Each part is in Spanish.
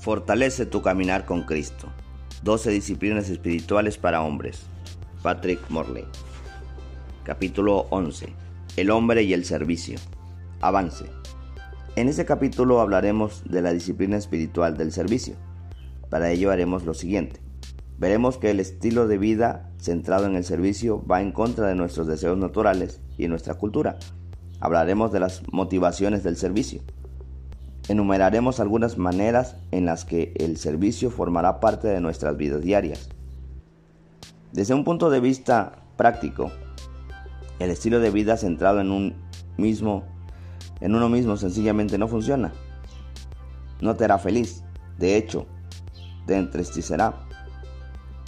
Fortalece tu caminar con Cristo. 12 disciplinas espirituales para hombres. Patrick Morley. Capítulo 11. El hombre y el servicio. Avance. En este capítulo hablaremos de la disciplina espiritual del servicio. Para ello haremos lo siguiente. Veremos que el estilo de vida centrado en el servicio va en contra de nuestros deseos naturales y nuestra cultura. Hablaremos de las motivaciones del servicio enumeraremos algunas maneras en las que el servicio formará parte de nuestras vidas diarias. Desde un punto de vista práctico, el estilo de vida centrado en un mismo en uno mismo sencillamente no funciona. No te hará feliz, de hecho, te entristecerá.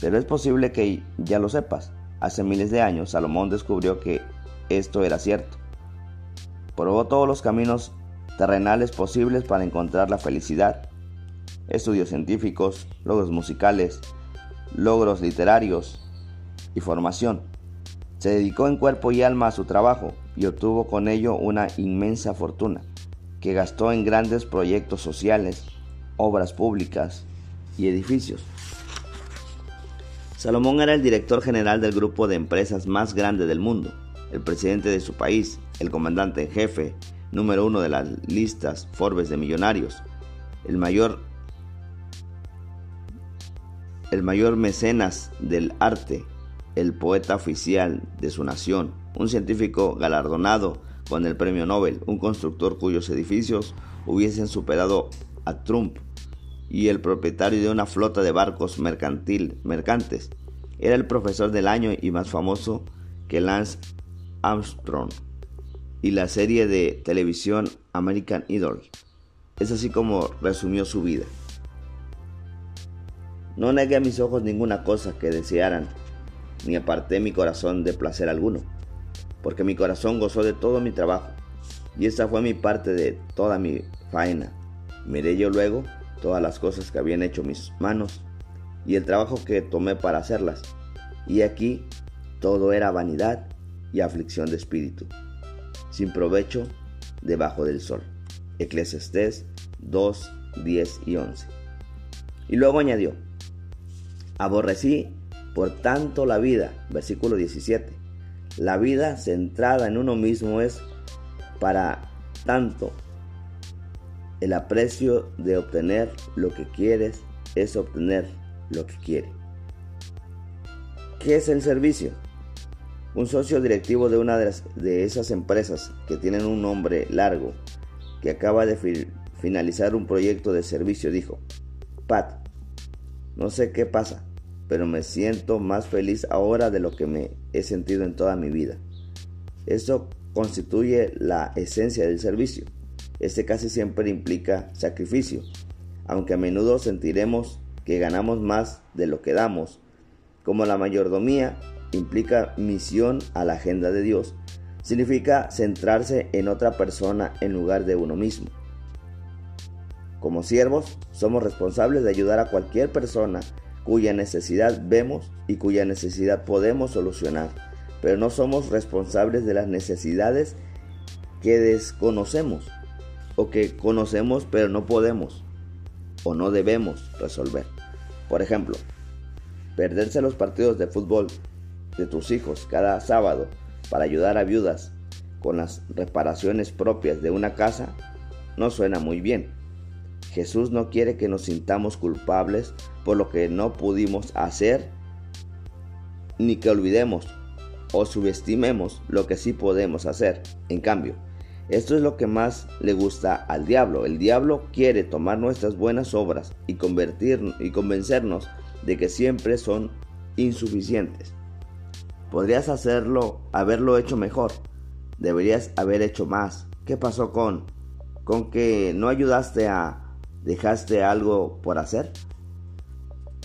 Pero es posible que ya lo sepas. Hace miles de años Salomón descubrió que esto era cierto. Probó todos los caminos terrenales posibles para encontrar la felicidad. Estudios científicos, logros musicales, logros literarios y formación. Se dedicó en cuerpo y alma a su trabajo y obtuvo con ello una inmensa fortuna, que gastó en grandes proyectos sociales, obras públicas y edificios. Salomón era el director general del grupo de empresas más grande del mundo, el presidente de su país, el comandante en jefe, número uno de las listas Forbes de millonarios, el mayor, el mayor mecenas del arte, el poeta oficial de su nación, un científico galardonado con el premio Nobel, un constructor cuyos edificios hubiesen superado a Trump y el propietario de una flota de barcos mercantil, mercantes. Era el profesor del año y más famoso que Lance Armstrong y la serie de televisión American Idol. Es así como resumió su vida. No negué a mis ojos ninguna cosa que desearan, ni aparté mi corazón de placer alguno, porque mi corazón gozó de todo mi trabajo, y esta fue mi parte de toda mi faena. Miré yo luego todas las cosas que habían hecho mis manos, y el trabajo que tomé para hacerlas, y aquí todo era vanidad y aflicción de espíritu sin provecho debajo del sol. Eclesiastés 2, 10 y 11. Y luego añadió, aborrecí por tanto la vida, versículo 17. La vida centrada en uno mismo es para tanto el aprecio de obtener lo que quieres es obtener lo que quiere. ¿Qué es el servicio? Un socio directivo de una de, esas empresas que tienen un nombre largo, que acaba de finalizar un proyecto de servicio, dijo, Pat, no sé qué pasa, pero me siento más feliz ahora de lo que me he sentido en toda mi vida. Esto constituye la esencia del servicio. Este casi siempre implica sacrificio, aunque a menudo sentiremos que ganamos más de lo que damos, como la mayordomía implica misión a la agenda de Dios, significa centrarse en otra persona en lugar de uno mismo. Como siervos, somos responsables de ayudar a cualquier persona cuya necesidad vemos y cuya necesidad podemos solucionar, pero no somos responsables de las necesidades que desconocemos o que conocemos pero no podemos o no debemos resolver. Por ejemplo, perderse los partidos de fútbol de tus hijos cada sábado para ayudar a viudas con las reparaciones propias de una casa no suena muy bien. Jesús no quiere que nos sintamos culpables por lo que no pudimos hacer, ni que olvidemos o subestimemos lo que sí podemos hacer. En cambio, esto es lo que más le gusta al diablo. El diablo quiere tomar nuestras buenas obras y, convertir, y convencernos de que siempre son insuficientes. Podrías hacerlo, haberlo hecho mejor. Deberías haber hecho más. ¿Qué pasó con con que no ayudaste a dejaste algo por hacer?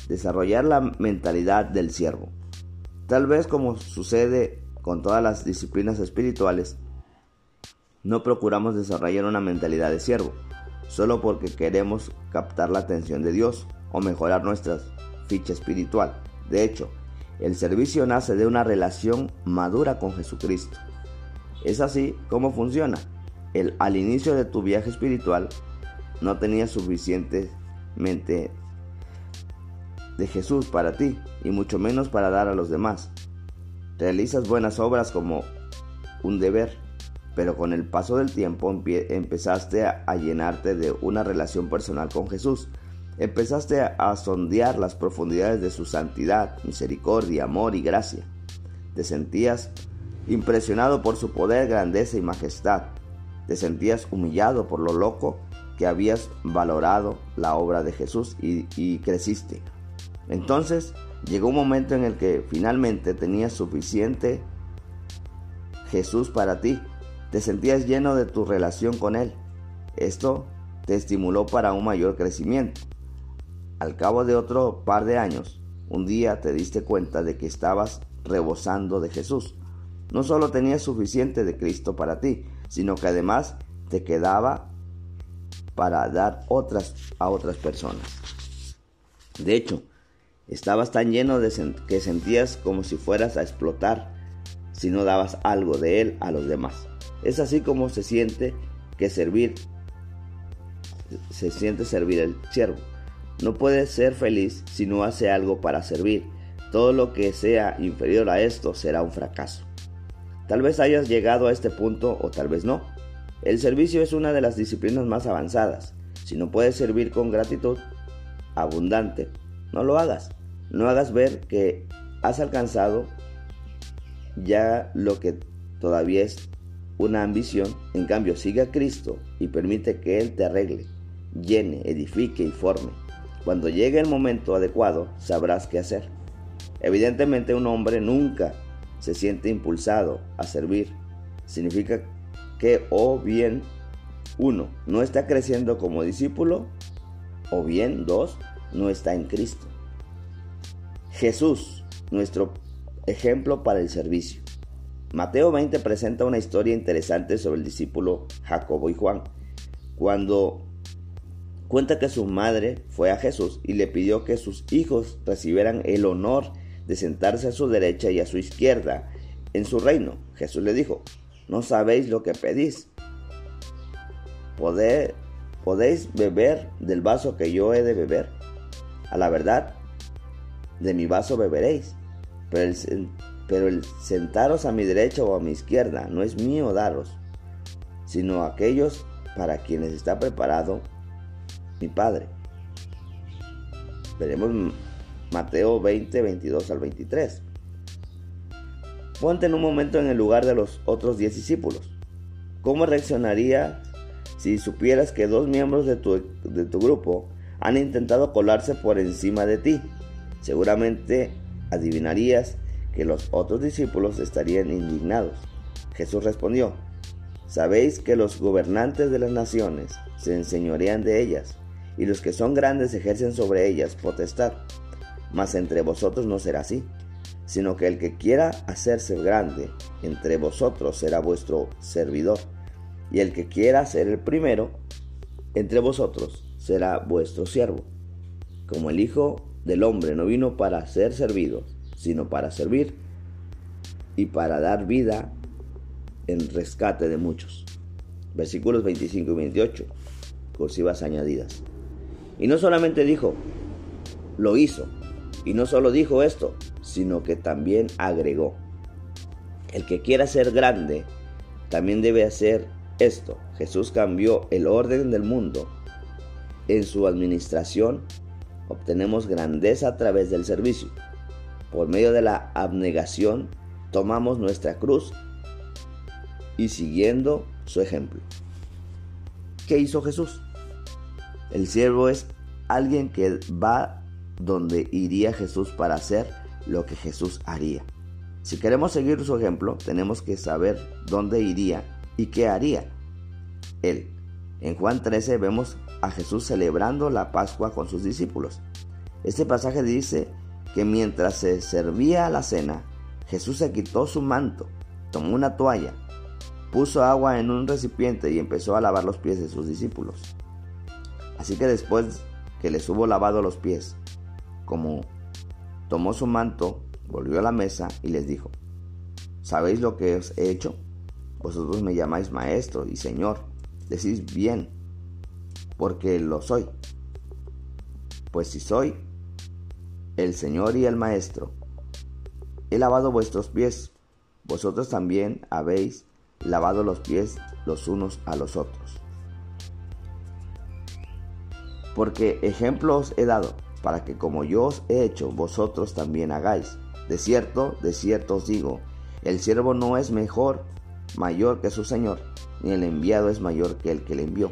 Desarrollar la mentalidad del siervo. Tal vez como sucede con todas las disciplinas espirituales, no procuramos desarrollar una mentalidad de siervo, solo porque queremos captar la atención de Dios o mejorar nuestra ficha espiritual. De hecho, el servicio nace de una relación madura con Jesucristo. Es así como funciona. El, al inicio de tu viaje espiritual no tenías suficiente mente de Jesús para ti y mucho menos para dar a los demás. Realizas buenas obras como un deber, pero con el paso del tiempo empezaste a llenarte de una relación personal con Jesús. Empezaste a sondear las profundidades de su santidad, misericordia, amor y gracia. Te sentías impresionado por su poder, grandeza y majestad. Te sentías humillado por lo loco que habías valorado la obra de Jesús y, y creciste. Entonces llegó un momento en el que finalmente tenías suficiente Jesús para ti. Te sentías lleno de tu relación con Él. Esto te estimuló para un mayor crecimiento. Al cabo de otro par de años, un día te diste cuenta de que estabas rebosando de Jesús. No solo tenías suficiente de Cristo para ti, sino que además te quedaba para dar otras a otras personas. De hecho, Estabas tan lleno de que sentías como si fueras a explotar si no dabas algo de él a los demás. Es así como se siente que servir, se siente servir el siervo. No puede ser feliz si no hace algo para servir. Todo lo que sea inferior a esto será un fracaso. Tal vez hayas llegado a este punto o tal vez no. El servicio es una de las disciplinas más avanzadas. Si no puedes servir con gratitud abundante, no lo hagas. No hagas ver que has alcanzado ya lo que todavía es una ambición. En cambio, sigue a Cristo y permite que Él te arregle, llene, edifique y forme. Cuando llegue el momento adecuado, sabrás qué hacer. Evidentemente un hombre nunca se siente impulsado a servir. Significa que o bien uno no está creciendo como discípulo o bien dos no está en Cristo. Jesús, nuestro ejemplo para el servicio. Mateo 20 presenta una historia interesante sobre el discípulo Jacobo y Juan, cuando cuenta que su madre fue a Jesús y le pidió que sus hijos recibieran el honor de sentarse a su derecha y a su izquierda en su reino. Jesús le dijo, no sabéis lo que pedís. ¿Podéis beber del vaso que yo he de beber? A la verdad, de mi vaso beberéis. Pero el, pero el sentaros a mi derecha o a mi izquierda no es mío daros, sino aquellos para quienes está preparado mi Padre. Veremos Mateo 20, 22 al 23. Ponte en un momento en el lugar de los otros diez discípulos. ¿Cómo reaccionaría si supieras que dos miembros de tu, de tu grupo han intentado colarse por encima de ti? Seguramente adivinarías que los otros discípulos estarían indignados. Jesús respondió, Sabéis que los gobernantes de las naciones se enseñorean de ellas, y los que son grandes ejercen sobre ellas potestad. Mas entre vosotros no será así, sino que el que quiera hacerse grande entre vosotros será vuestro servidor, y el que quiera ser el primero entre vosotros será vuestro siervo. Como el Hijo del hombre no vino para ser servido, sino para servir y para dar vida en rescate de muchos. Versículos 25 y 28, cursivas añadidas. Y no solamente dijo, lo hizo, y no solo dijo esto, sino que también agregó, el que quiera ser grande, también debe hacer esto. Jesús cambió el orden del mundo en su administración obtenemos grandeza a través del servicio. Por medio de la abnegación tomamos nuestra cruz y siguiendo su ejemplo. ¿Qué hizo Jesús? El siervo es alguien que va donde iría Jesús para hacer lo que Jesús haría. Si queremos seguir su ejemplo, tenemos que saber dónde iría y qué haría él. En Juan 13 vemos a Jesús celebrando la Pascua con sus discípulos. Este pasaje dice que mientras se servía la cena, Jesús se quitó su manto, tomó una toalla, puso agua en un recipiente y empezó a lavar los pies de sus discípulos. Así que después que les hubo lavado los pies, como tomó su manto, volvió a la mesa y les dijo, ¿sabéis lo que os he hecho? Vosotros me llamáis maestro y señor, decís bien, porque lo soy. Pues si soy el Señor y el Maestro, he lavado vuestros pies, vosotros también habéis lavado los pies los unos a los otros. Porque ejemplos he dado, para que como yo os he hecho, vosotros también hagáis. De cierto, de cierto os digo, el siervo no es mejor, mayor que su Señor, ni el enviado es mayor que el que le envió.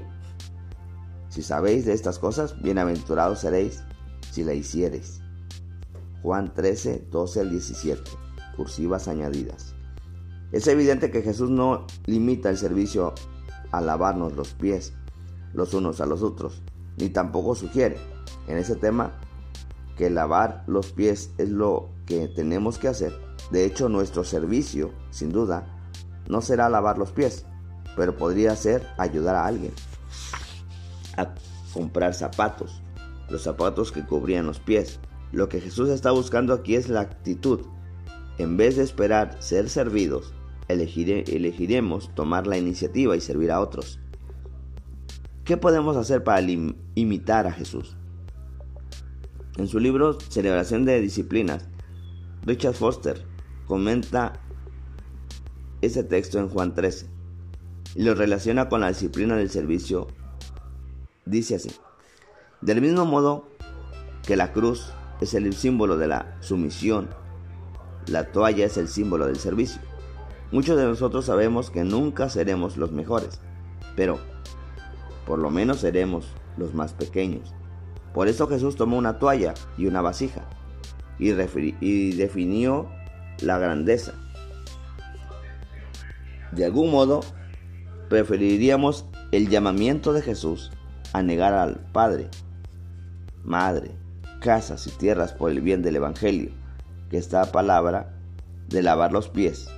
Si sabéis de estas cosas, bienaventurados seréis si la hiciereis. Juan 13, 12 al 17, cursivas añadidas. Es evidente que Jesús no limita el servicio a lavarnos los pies los unos a los otros, ni tampoco sugiere en ese tema que lavar los pies es lo que tenemos que hacer. De hecho, nuestro servicio, sin duda, no será lavar los pies, pero podría ser ayudar a alguien a comprar zapatos, los zapatos que cubrían los pies. Lo que Jesús está buscando aquí es la actitud. En vez de esperar ser servidos, elegiremos tomar la iniciativa y servir a otros. ¿Qué podemos hacer para imitar a Jesús? En su libro Celebración de Disciplinas, Richard Foster comenta ese texto en Juan 13 y lo relaciona con la disciplina del servicio. Dice así, del mismo modo que la cruz es el símbolo de la sumisión, la toalla es el símbolo del servicio. Muchos de nosotros sabemos que nunca seremos los mejores, pero por lo menos seremos los más pequeños. Por eso Jesús tomó una toalla y una vasija y, definió la grandeza. De algún modo, preferiríamos el llamamiento de Jesús a negar al Padre, Madre, casas y tierras por el bien del Evangelio, que esta palabra de lavar los pies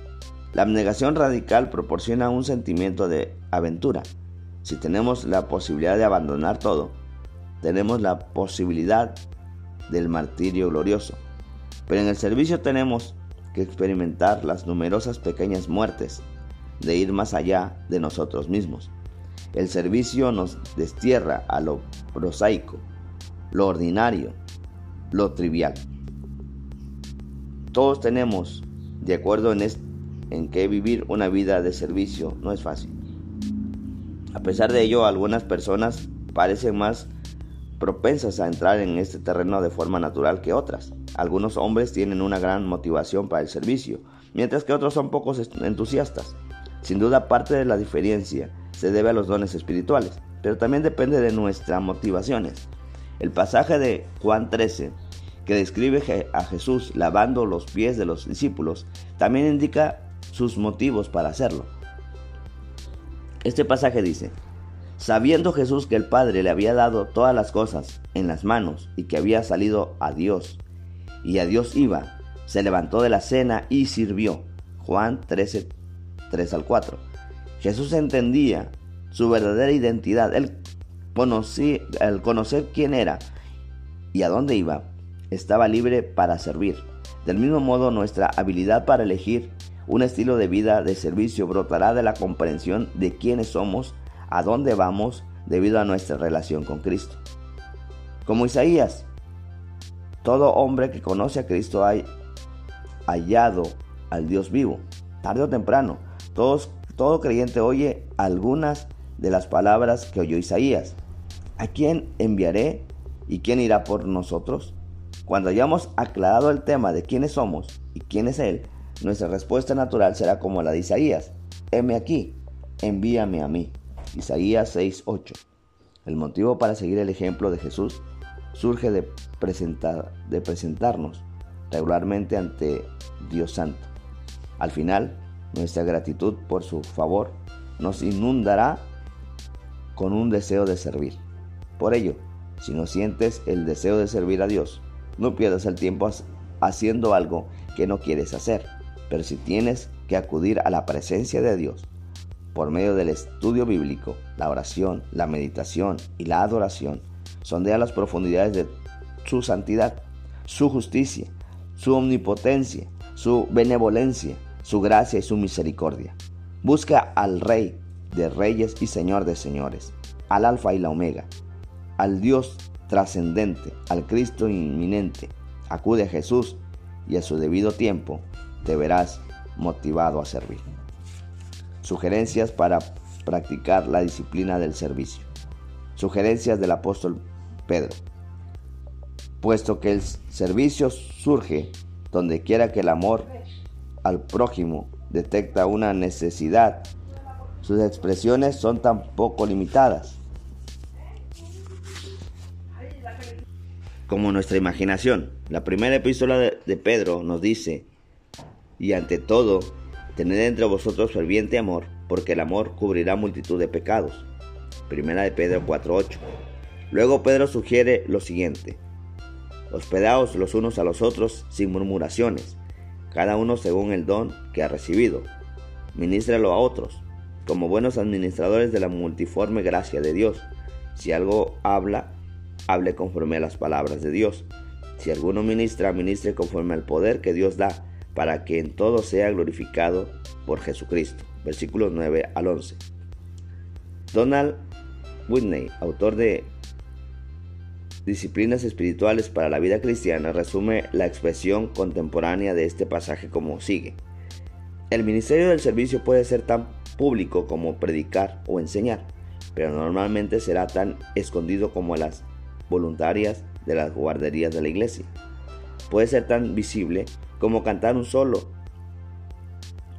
la abnegación radical proporciona un sentimiento de aventura. Si tenemos la posibilidad de abandonar todo, tenemos la posibilidad del martirio glorioso. Pero en el servicio tenemos que experimentar las numerosas pequeñas muertes, de ir más allá de nosotros mismos. El servicio nos destierra a lo prosaico, lo ordinario, lo trivial. Todos tenemos, de acuerdo en, en que vivir una vida de servicio no es fácil. A pesar de ello, algunas personas parecen más propensas a entrar en este terreno de forma natural que otras. Algunos hombres tienen una gran motivación para el servicio, mientras que otros son pocos entusiastas. Sin duda parte de la diferencia se debe a los dones espirituales, pero también depende de nuestras motivaciones. El pasaje de Juan 13, que describe a Jesús lavando los pies de los discípulos, también indica sus motivos para hacerlo. Este pasaje dice, sabiendo Jesús que el Padre le había dado todas las cosas en las manos y que había salido a Dios, y a Dios iba, se levantó de la cena y sirvió. Juan 13, 3 al 4. Jesús entendía su verdadera identidad, él conocía, al conocer quién era y a dónde iba, estaba libre para servir. Del mismo modo, nuestra habilidad para elegir un estilo de vida de servicio brotará de la comprensión de quiénes somos, a dónde vamos, debido a nuestra relación con Cristo. Como Isaías, todo hombre que conoce a Cristo ha hallado al Dios vivo. Tarde o temprano, todos, todo creyente oye algunas de las palabras que oyó Isaías. ¿A quién enviaré y quién irá por nosotros? Cuando hayamos aclarado el tema de quiénes somos y quién es Él, nuestra respuesta natural será como la de Isaías. Heme aquí, envíame a mí. Isaías 6:8. El motivo para seguir el ejemplo de Jesús surge de, presentar, de presentarnos regularmente ante Dios Santo. Al final, nuestra gratitud por su favor nos inundará con un deseo de servir. Por ello, si no sientes el deseo de servir a Dios, no pierdas el tiempo haciendo algo que no quieres hacer. Pero si tienes que acudir a la presencia de Dios por medio del estudio bíblico, la oración, la meditación y la adoración, sondea las profundidades de su santidad, su justicia, su omnipotencia, su benevolencia, su gracia y su misericordia. Busca al Rey de reyes y Señor de señores, al Alfa y la Omega, al Dios trascendente, al Cristo inminente. Acude a Jesús y a su debido tiempo te verás motivado a servir. Sugerencias para practicar la disciplina del servicio. Sugerencias del apóstol Pedro. Puesto que el servicio surge donde quiera que el amor al prójimo detecta una necesidad, sus expresiones son tan poco limitadas como nuestra imaginación. La primera epístola de, Pedro nos dice, y ante todo, tened entre vosotros ferviente amor, porque el amor cubrirá multitud de pecados. Primera de Pedro 4.8. Luego Pedro sugiere lo siguiente, hospedaos los unos a los otros sin murmuraciones, cada uno según el don que ha recibido. Ministralo a otros, como buenos administradores de la multiforme gracia de Dios. Si algo habla, hable conforme a las palabras de Dios. Si alguno ministra, ministre conforme al poder que Dios da, para que en todo sea glorificado por Jesucristo. Versículos 9 al 11. Donald Whitney, autor de Disciplinas Espirituales para la Vida Cristiana, resume la expresión contemporánea de este pasaje como sigue. El ministerio del servicio puede ser tan público como predicar o enseñar, pero normalmente será tan escondido como las voluntarias de las guarderías de la iglesia. Puede ser tan visible como cantar un solo,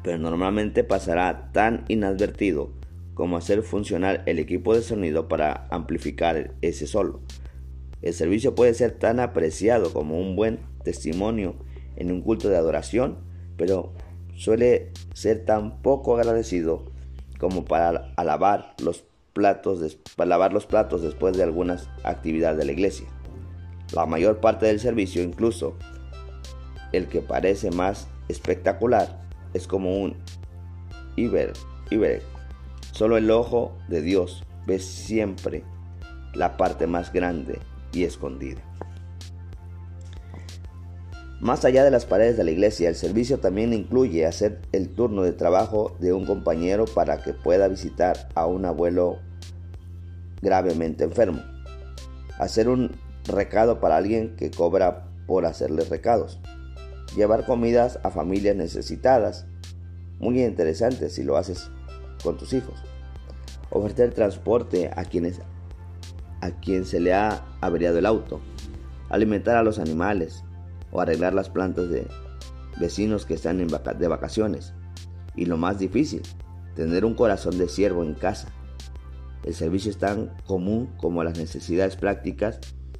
pero normalmente pasará tan inadvertido como hacer funcionar el equipo de sonido para amplificar ese solo. El servicio puede ser tan apreciado como un buen testimonio en un culto de adoración, pero suele ser tan poco agradecido como para alabar lavar los platos después de algunas actividades de la iglesia. La mayor parte del servicio, incluso el que parece más espectacular, es como un Iber, Iber. Solo el ojo de Dios ve siempre la parte más grande y escondida. Más allá de las paredes de la iglesia, el servicio también incluye hacer el turno de trabajo de un compañero para que pueda visitar a un abuelo gravemente enfermo. Hacer un recado para alguien que cobra por hacerle recados. Llevar comidas a familias necesitadas. Muy interesante si lo haces con tus hijos. Ofrecer transporte a quienes a quien se le ha averiado el auto. Alimentar a los animales o arreglar las plantas de vecinos que están de vacaciones. Y lo más difícil, tener un corazón de siervo en casa el servicio es tan común como las necesidades prácticas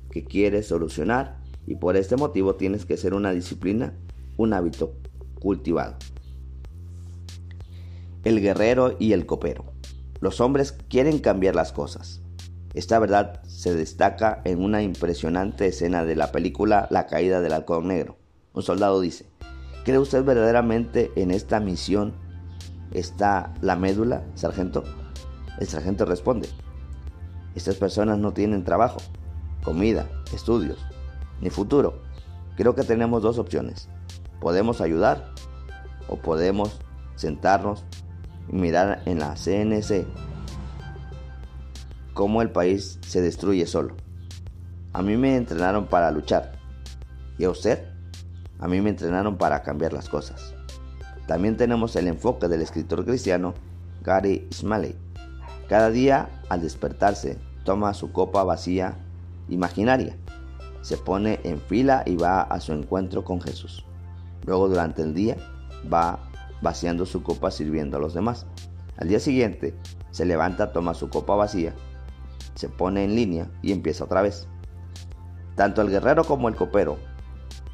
que quieres solucionar y por este motivo tienes que ser una disciplina, un hábito cultivado. El guerrero y el copero. Los hombres quieren cambiar las cosas. Esta verdad se destaca en una impresionante escena de la película La caída del halcón negro. Un soldado dice, ¿cree usted verdaderamente en esta misión está la médula, sargento? El sargento responde, estas personas no tienen trabajo, comida, estudios, ni futuro. Creo que tenemos dos opciones. Podemos ayudar o podemos sentarnos y mirar en la CNC cómo el país se destruye solo. A mí me entrenaron para luchar. ¿Y a usted? A mí me entrenaron para cambiar las cosas. También tenemos el enfoque del escritor cristiano Gary Smalley cada día, al despertarse, toma su copa vacía imaginaria, se pone en fila y va a su encuentro con Jesús. Luego durante el día va vaciando su copa sirviendo a los demás. Al día siguiente se levanta, toma su copa vacía, se pone en línea y empieza otra vez. Tanto el guerrero como el copero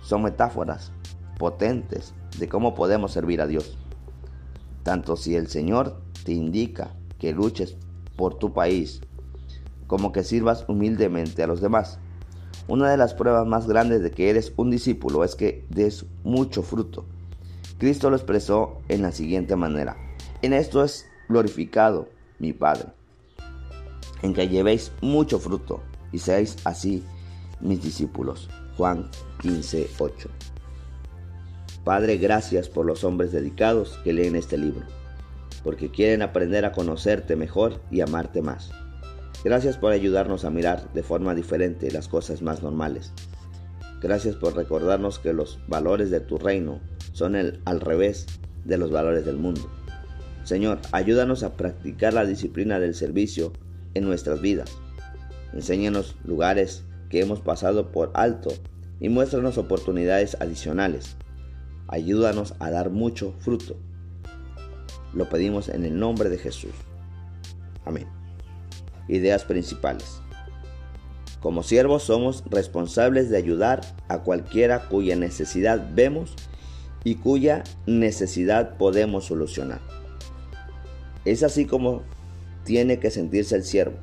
son metáforas potentes de cómo podemos servir a Dios. Tanto si el Señor te indica que luches por tu país, como que sirvas humildemente a los demás. Una de las pruebas más grandes de que eres un discípulo es que des mucho fruto. Cristo lo expresó en la siguiente manera. En esto es glorificado mi Padre, en que llevéis mucho fruto y seáis así mis discípulos. Juan 15, 8. Padre, gracias por los hombres dedicados que leen este libro porque quieren aprender a conocerte mejor y amarte más. Gracias por ayudarnos a mirar de forma diferente las cosas más normales. Gracias por recordarnos que los valores de tu reino son el al revés de los valores del mundo. Señor, ayúdanos a practicar la disciplina del servicio en nuestras vidas. Enséñanos lugares que hemos pasado por alto y muéstranos oportunidades adicionales. Ayúdanos a dar mucho fruto. Lo pedimos en el nombre de Jesús. Amén. Ideas principales. Como siervos somos responsables de ayudar a cualquiera cuya necesidad vemos y cuya necesidad podemos solucionar. Es así como tiene que sentirse el siervo,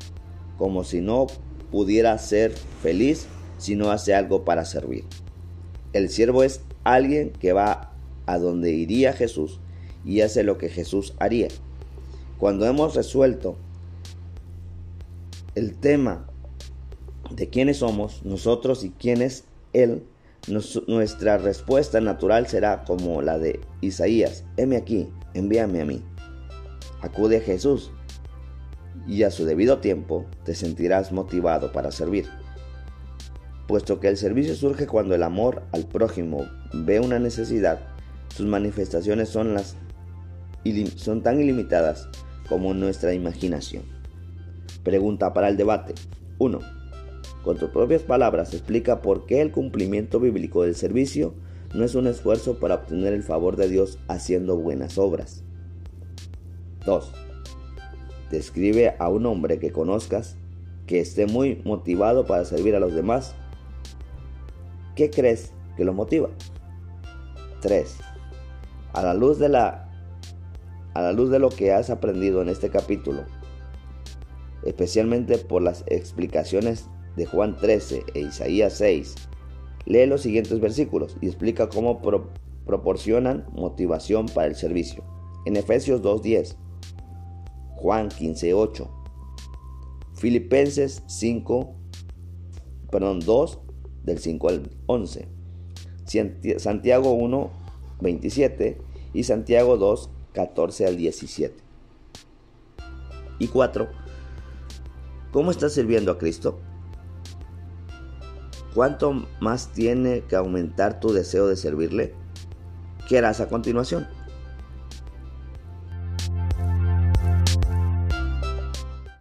como si no pudiera ser feliz si no hace algo para servir. El siervo es alguien que va a donde iría Jesús y hace lo que Jesús haría. Cuando hemos resuelto el tema de quiénes somos nosotros y quién es Él, nuestra respuesta natural será como la de Isaías, heme aquí, envíame a mí. Acude a Jesús y a su debido tiempo te sentirás motivado para servir. Puesto que el servicio surge cuando el amor al prójimo ve una necesidad, sus manifestaciones son, las, son tan ilimitadas como nuestra imaginación. Pregunta para el debate. 1. Con tus propias palabras explica por qué el cumplimiento bíblico del servicio no es un esfuerzo para obtener el favor de Dios haciendo buenas obras. 2. Describe a un hombre que conozcas que esté muy motivado para servir a los demás. ¿Qué crees que lo motiva? 3. A la luz de la a la luz de lo que has aprendido en este capítulo, especialmente por las explicaciones de Juan 13 e Isaías 6, lee los siguientes versículos y explica cómo proporcionan motivación para el servicio. En Efesios 2.10, Juan 15.8, Filipenses 5, perdón, 2 del 5 al 11, Santiago 1, 27 y Santiago 2, 14 al 17. Y 4. ¿Cómo estás sirviendo a Cristo? ¿Cuánto más tiene que aumentar tu deseo de servirle? ¿Qué harás a continuación?